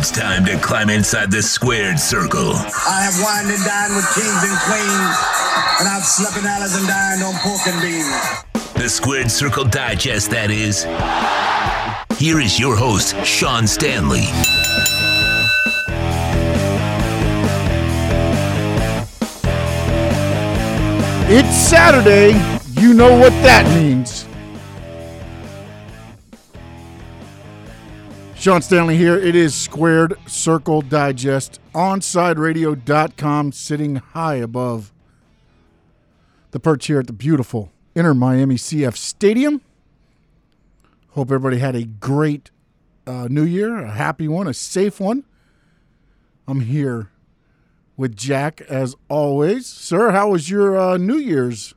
It's time to climb inside the squared circle. I have wined and dined with kings and queens, and I've slept in alleys and dined on pork and beans. The Squared Circle Digest, that is. Here is your host, Sean Stanley. It's Saturday. You know what that means. Sean Stanley here. It is Squared Circle Digest, onsideradio.com, sitting high above the perch here at the beautiful Inter Miami CF Stadium. Hope everybody had a great uh, new year, a happy one, a safe one. I'm here with Jack as always. Sir, how was your uh, New Year's?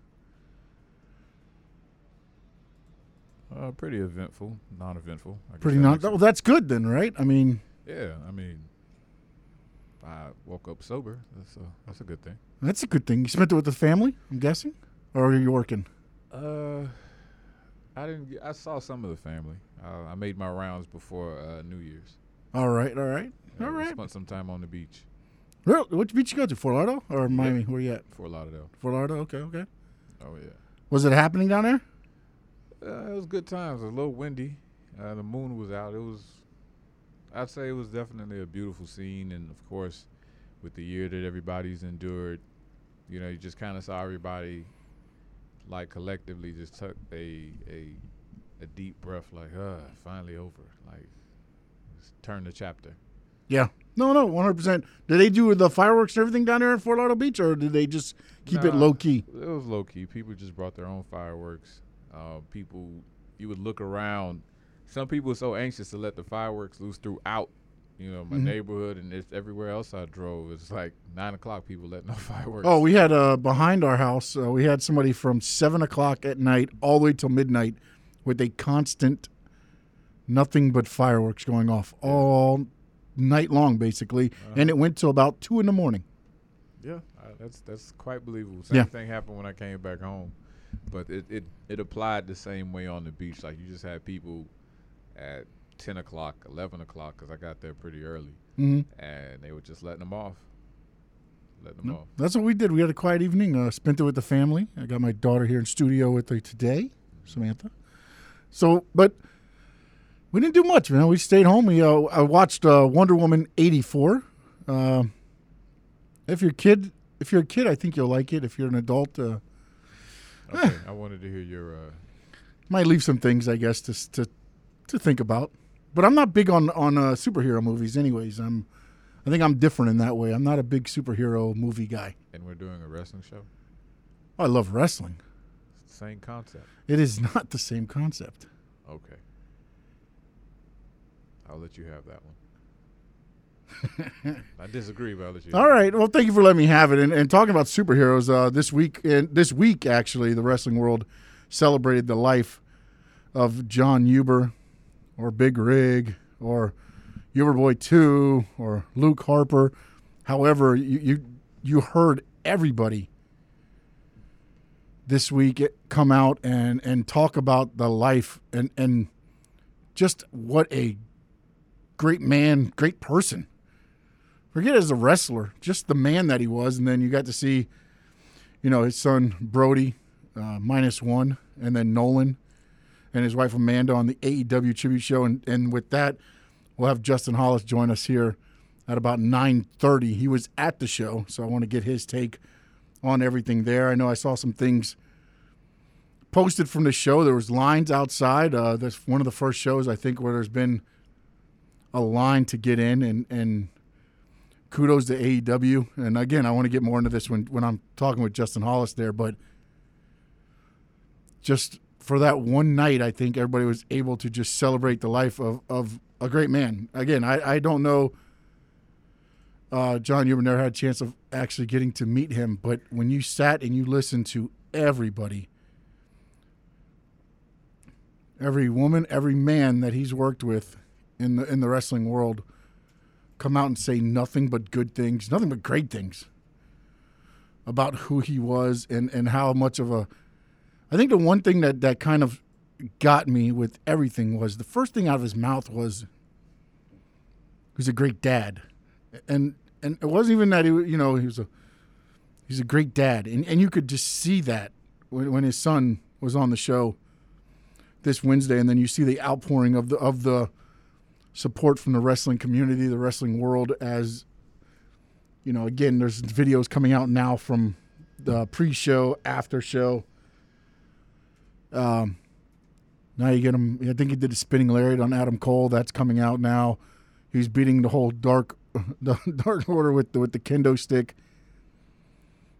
Uh, pretty eventful, non-eventful. Pretty makes Well, that's good then, right? I mean, Yeah, I mean, I woke up sober. That's a that's a good thing. that's a good thing. You spent it with the family, I'm guessing, or are you working? Uh, I didn't. Get, I saw some of the family. Uh, I made my rounds before uh, New Year's. All right, all right, all. Spent some time on the beach, Real, which beach you go to? Fort Lauderdale or Miami? Where you at? Fort Lauderdale. Fort Lauderdale. Okay, okay. Oh yeah. Was it happening down there? Uh, it was good times. It was a little windy. Uh, the moon was out. It was. I'd say it was definitely a beautiful scene, and of course, with the year that everybody's endured, you know, you just kind of saw everybody, like collectively, just took a a a deep breath, like, uh, finally over. Like, turn the chapter. Yeah. No, no, one hundred percent. Did they do the fireworks and everything down there in Fort Lauderdale Beach, or did they just keep it low key? It was low key. People just brought their own fireworks. Uh, people, you would look around. Some people were so anxious to let the fireworks loose throughout, you know, my Mhm. neighborhood and it's everywhere else I drove. It's like nine o'clock. People letting off fireworks. Oh, we had uh, behind our house. Uh, we had somebody from seven o'clock at night all the way till midnight, with a constant, nothing but fireworks going off all night long, basically, and it went till about two in the morning. yeah, I, that's that's quite believable. Same Yeah. thing happened when I came back home, but it, it it applied the same way on the beach. Like you just had people at ten o'clock, eleven o'clock, because I got there pretty early, hmm and they were just letting them off, letting them off. That's what we did. We had a quiet evening. Uh, spent it with the family. I got my daughter here in studio with me today, Samantha. So, but we didn't do much, man. We stayed home. We uh, I watched uh, Wonder Woman eighty four. Uh, if you're a kid, if you're a kid, I think you'll like it. If you're an adult, uh, Okay, I wanted to hear your. Uh, might leave some things, I guess, to to to think about. But I'm not big on on uh, superhero movies, anyways. I'm, I think I'm different in that way. I'm not a big superhero movie guy. and we're doing a wrestling show. I love wrestling. Same concept. It is not the same concept. Okay. I'll let you have that one. I disagree, but I'll let you. All right. Well, thank you for letting me have it. And, and talking about superheroes, uh, this week, and this week actually, the wrestling world celebrated the life of Jon Huber, or Big Rig, or Huber Boy Two, or Luke Harper. However, you you, you heard everybody this week come out and and talk about the life and and just what a great man, great person forget as a wrestler, just the man that he was, and then you got to see, you know, his son Brodie, uh, minus one, and then Nolan, and his wife Amanda on the AEW tribute show, and and with that, we'll have Justin Hollis join us here at about nine thirty. He was at the show, so I want to get his take on everything there. I know I saw some things posted from the show. There was lines outside. Uh, that's one of the first shows I think where there's been a line to get in, and and kudos to AEW. And again, I want to get more into this when, when I'm talking with Justin Hollis there, but just for that one night, I think everybody was able to just celebrate the life of, of a great man. Again, I, I don't know. Uh, John, you never had a chance of actually getting to meet him, but when you sat and you listened to everybody, every woman, every man that he's worked with in the in the wrestling world, come out and say nothing but good things, nothing but great things about who he was and, and how much of a I think the one thing that, that kind of got me with everything was the first thing out of his mouth was who's a great dad, and and it wasn't even that he you know he was a he's a great dad, and and you could just see that when, when his son was on the show this Wednesday, and then you see the outpouring of the of the support from the wrestling community, the wrestling world, as you know. Again, there's videos coming out now from the pre-show, after show. Um, now you get him. I think he did a spinning lariat on Adam Cole. That's coming out now. He's beating the whole dark, the Dark Order with the, with the kendo stick.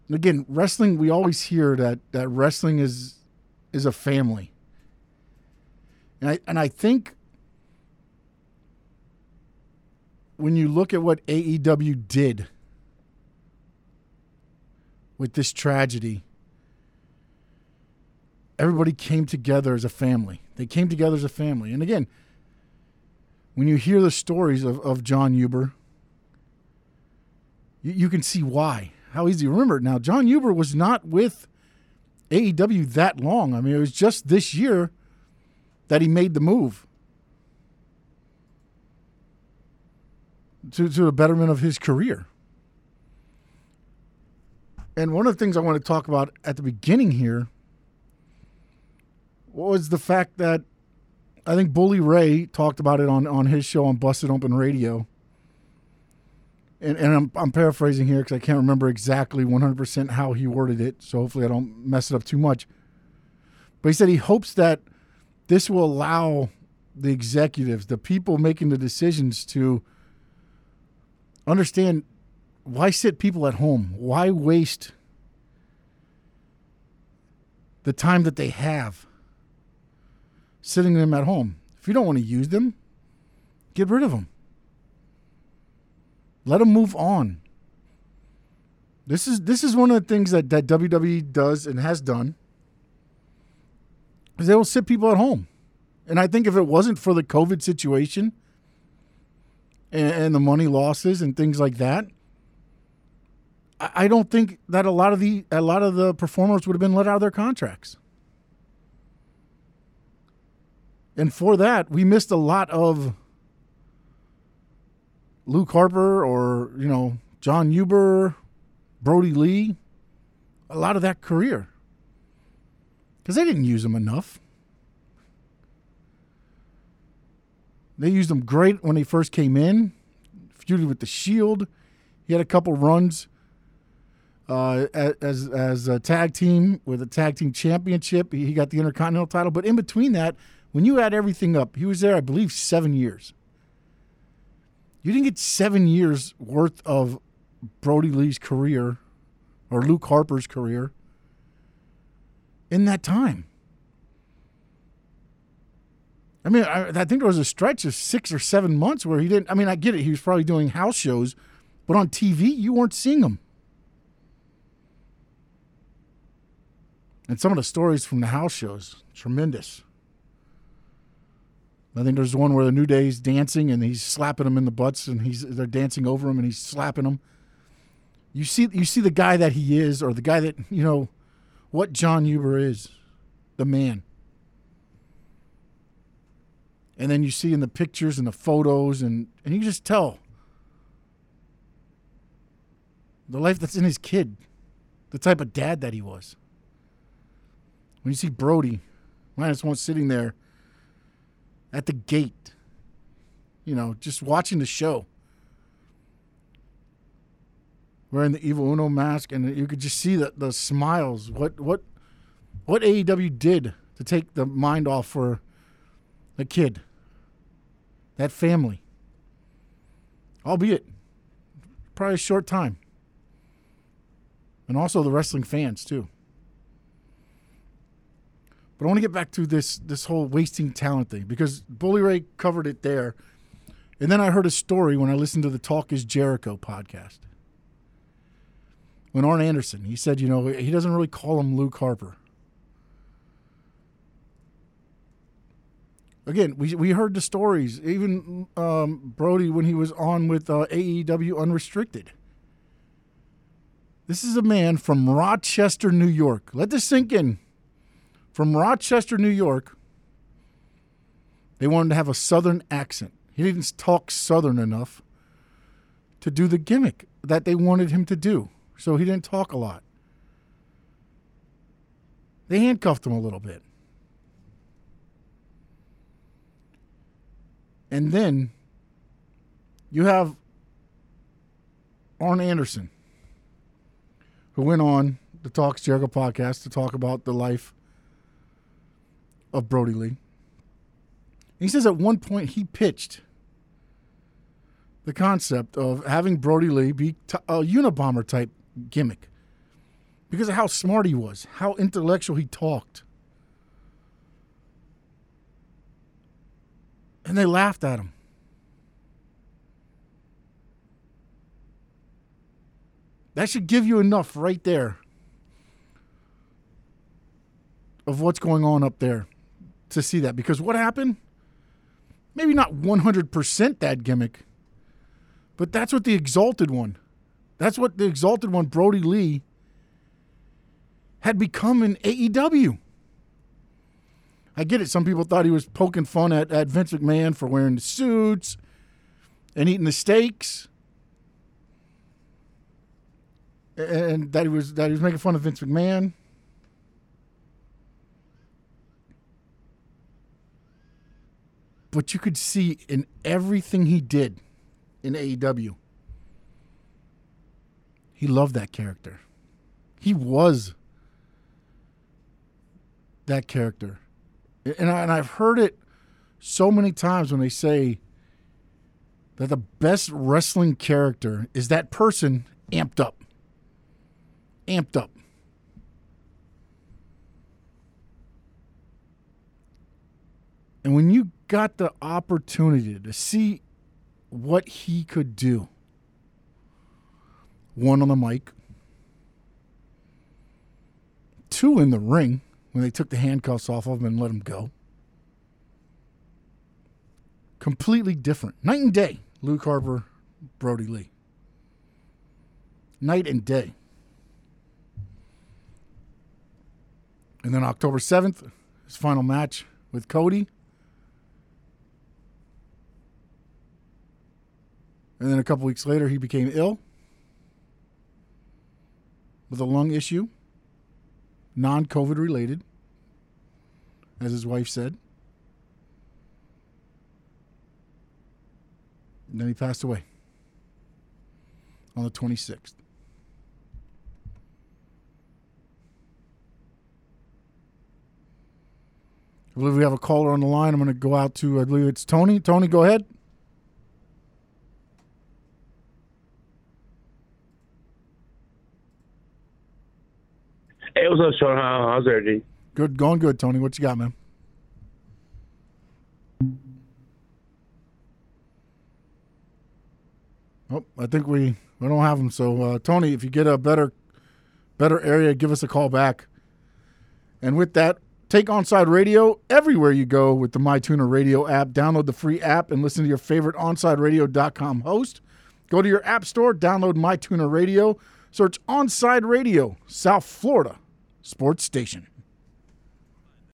And Again, wrestling. We always hear that that wrestling is is a family, and I and I think when you look at what AEW did with this tragedy, everybody came together as a family. They came together as a family. And again, when you hear the stories of, of Jon Huber, you, you can see why. How easy. To remember now, Jon Huber was not with AEW that long. I mean, it was just this year that he made the move to, to the betterment of his career. And one of the things I want to talk about at the beginning here was the fact that I think Bully Ray talked about it on, on his show on Busted Open Radio. And, and I'm, I'm paraphrasing here because I can't remember exactly 100% how he worded it. So hopefully I don't mess it up too much. But he said he hopes that this will allow the executives, the people making the decisions, to understand why sit people at home? Why waste the time that they have sitting them at home? If you don't want to use them, get rid of them. Let them move on. This is this is one of the things that, that WWE does and has done. Is they will sit people at home. And I think if it wasn't for the COVID situation and, and the money losses and things like that, I don't think that a lot of the a lot of the performers would have been let out of their contracts. And for that, we missed a lot of Luke Harper or, you know, Jon Huber, Brodie Lee, a lot of that career. Because they didn't use them enough. They used him great when he first came in, feuded with the Shield. He had a couple runs uh, as as a tag team with a tag team championship. He got the Intercontinental title, but in between that, when you add everything up, he was there, I believe, seven years. You didn't get seven years worth of Brodie Lee's career or Luke Harper's career in that time. I mean, I, I, think there was a stretch of six or seven months where he didn't. I mean, I get it. He was probably doing house shows, but on TV, you weren't seeing him. And some of the stories from the house shows, tremendous. I think there's one where the New Day's dancing and he's slapping them in the butts and he's they're dancing over him and he's slapping them. You see you see the guy that he is or the guy that, you know, what Jon Huber is, the man. And then you see in the pictures and the photos and and you just tell the life that's in his kid, the type of dad that he was. When you see Brodie, minus one sitting there at the gate, you know, just watching the show, wearing the Evil Uno mask, and you could just see the, the smiles. What what what AEW did to take the mind off for the kid, that family, albeit probably a short time, and also the wrestling fans too. But I want to get back to this this whole wasting talent thing because Bully Ray covered it there. And then I heard a story when I listened to the Talk is Jericho podcast. When Arn Anderson, he said, you know, he doesn't really call him Luke Harper. Again, we, we heard the stories, even um, Brodie when he was on with uh, AEW Unrestricted. This is a man from Rochester, New York. Let this sink in from Rochester, New York. They wanted to have a southern accent. He didn't talk southern enough. to do the gimmick that they wanted him to do. So he didn't talk a lot. They handcuffed him a little bit. And then you have Arn Anderson, who went on the Talks Jericho podcast to talk about the life of Brodie Lee. He says at one point he pitched the concept of having Brodie Lee be a Unabomber type gimmick because of how smart he was, how intellectual he talked. And they laughed at him. That should give you enough right there of what's going on up there to see that. Because what happened? Maybe not 100% that gimmick, but that's what the Exalted One, that's what the Exalted One, Brodie Lee, had become in AEW. I get it. Some people thought he was poking fun at, at Vince McMahon for wearing the suits and eating the steaks. And that he was that he was making fun of Vince McMahon. But you could see in everything he did in AEW, he loved that character. He was that character. And, I, and I've heard it so many times when they say that the best wrestling character is that person amped up. Amped up. And when you got the opportunity to see what he could do, one on the mic, two in the ring when they took the handcuffs off of him and let him go. Completely different. Night and day, Luke Harper, Brody Lee. Night and day. And then October 7th, his final match with Cody. And then a couple weeks later, he became ill with a lung issue, non COVID related, as his wife said. And then he passed away on the 26th. I believe we have a caller on the line. I'm going to go out to, I believe it's Tony. Tony, go ahead. Hey, what's up, Sean? How, how's everything? Good, going good, Tony. What you got, man? Oh, I think we we don't have him. So, uh, Tony, if you get a better better area, give us a call back. And with that, take Onside Radio everywhere you go with the MyTuner Radio app. Download the free app and listen to your favorite OnsideRadio.com host. Go to your app store, download MyTuner Radio, search Onside Radio, South Florida Sports Station.